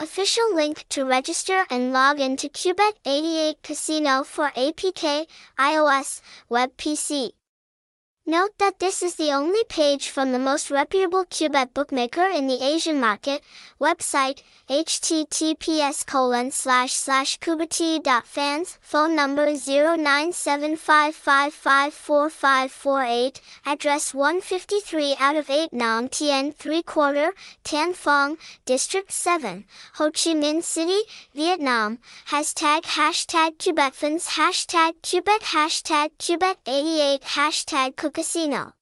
Official link to register and log in to Kubet88 Casino for APK, iOS, Web PC. Note that this is the only page from the most reputable Kubet bookmaker in the Asian market. Website, https colon slash slash fans. Phone number 0975554548. Address 153 out of 8 Nam Tien 3 quarter, Tan Phong, District 7, Ho Chi Minh City, Vietnam. Hashtag hashtag Kubetfans hashtag Kubet hashtag Kubet88 hashtag Casino